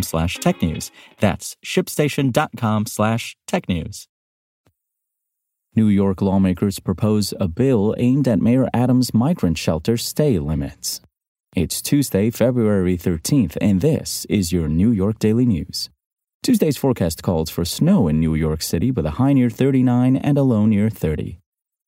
slash technews. That's shipstation.com slash tech news. New York lawmakers propose a bill aimed at Mayor Adams' migrant shelter stay limits. It's Tuesday, February 13th, and this is your New York Daily News. Tuesday's forecast calls for snow in New York City with a high near 39 and a low near 30.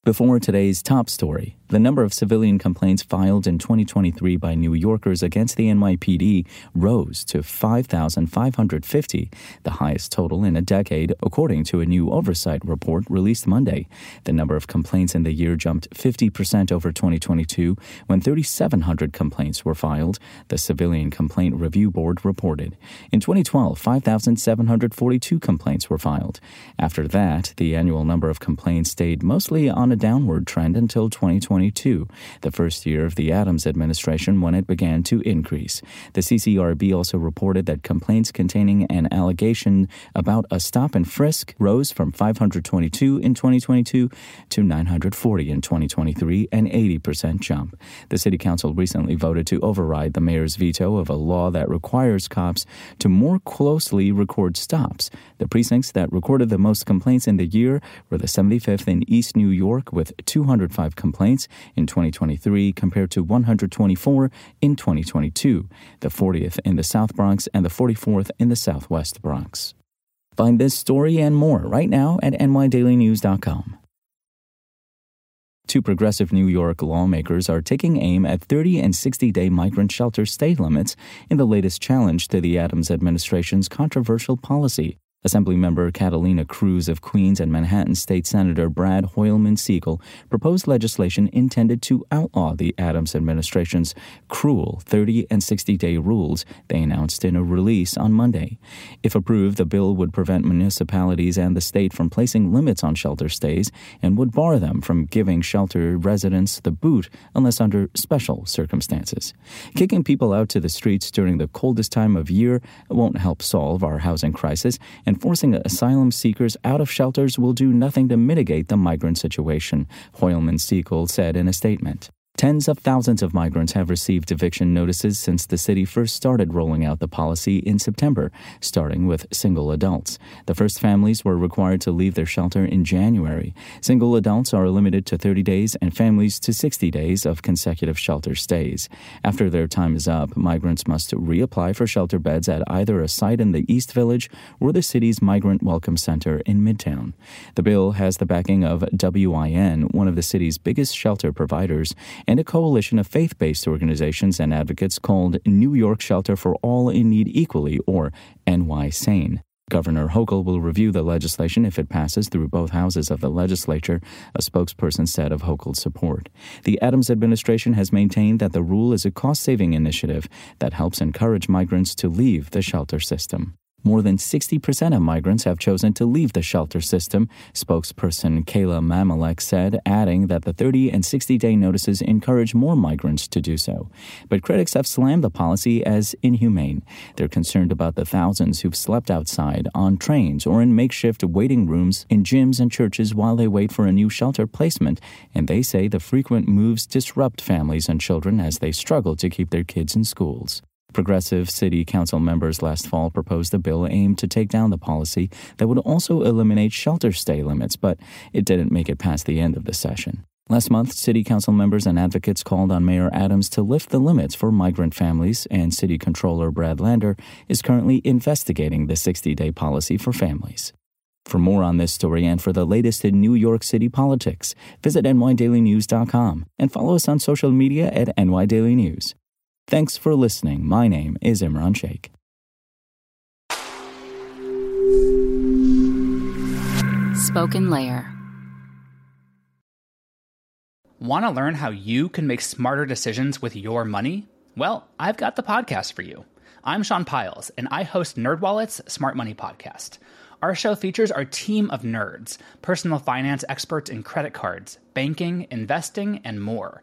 Before today's top story, the number of civilian complaints filed in 2023 by New Yorkers against the NYPD rose to 5,550, the highest total in a decade, according to a new oversight report released Monday. The number of complaints in the year jumped 50% over 2022 when 3,700 complaints were filed, the Civilian Complaint Review Board reported. In 2012, 5,742 complaints were filed. After that, the annual number of complaints stayed mostly on a downward trend until 2022, the first year of the Adams administration when it began to increase. The CCRB also reported that complaints containing an allegation about a stop and frisk rose from 522 in 2022 to 940 in 2023, an 80% jump. The City Council recently voted to override the mayor's veto of a law that requires cops to more closely record stops. The precincts that recorded the most complaints in the year were the 75th in East New York with 205 complaints in 2023 compared to 124 in 2022, the 40th in the South Bronx and the 44th in the Southwest Bronx. Find this story and more right now at nydailynews.com. Two progressive New York lawmakers are taking aim at 30 and 60 day migrant shelter stay limits in the latest challenge to the Adams administration's controversial policy. Assemblymember Catalina Cruz of Queens and Manhattan State Senator Brad Hoylman Sigal proposed legislation intended to outlaw the Adams administration's cruel 30 and 60 day rules they announced in a release on Monday. If approved, the bill would prevent municipalities and the state from placing limits on shelter stays and would bar them from giving shelter residents the boot unless under special circumstances. Kicking people out to the streets during the coldest time of year won't help solve our housing crisis and and forcing asylum seekers out of shelters will do nothing to mitigate the migrant situation, Hoylman Sigal said in a statement. Tens of thousands of migrants have received eviction notices since the city first started rolling out the policy in September, starting with single adults. The first families were required to leave their shelter in January. Single adults are limited to 30 days and families to 60 days of consecutive shelter stays. After their time is up, migrants must reapply for shelter beds at either a site in the East Village or the city's Migrant Welcome Center in Midtown. The bill has the backing of WIN, one of the city's biggest shelter providers and a coalition of faith based organizations and advocates called New York Shelter for All in Need Equally, or NY SANE. Governor Hochul will review the legislation if it passes through both houses of the legislature, a spokesperson said of Hochul's support. The Adams administration has maintained that the rule is a cost saving initiative that helps encourage migrants to leave the shelter system. More than 60% of migrants have chosen to leave the shelter system, spokesperson Kayla Mamelak said, adding that the 30 and 60 day notices encourage more migrants to do so. But critics have slammed the policy as inhumane. They're concerned about the thousands who've slept outside, on trains, or in makeshift waiting rooms in gyms and churches while they wait for a new shelter placement, and they say the frequent moves disrupt families and children as they struggle to keep their kids in schools. Progressive City Council members last fall proposed a bill aimed to take down the policy that would also eliminate shelter stay limits, but it didn't make it past the end of the session. Last month, City Council members and advocates called on Mayor Adams to lift the limits for migrant families, and City Controller Brad Lander is currently investigating the 60 day policy for families. For more on this story and for the latest in New York City politics, visit nydailynews.com and follow us on social media at nydailynews. Thanks for listening. My name is Imran Sheikh. Spoken Layer. Want to learn how you can make smarter decisions with your money? Well, I've got the podcast for you. I'm Sean Pyles, and I host NerdWallet's Smart Money Podcast. Our show features our team of nerds, personal finance experts in credit cards, banking, investing, and more.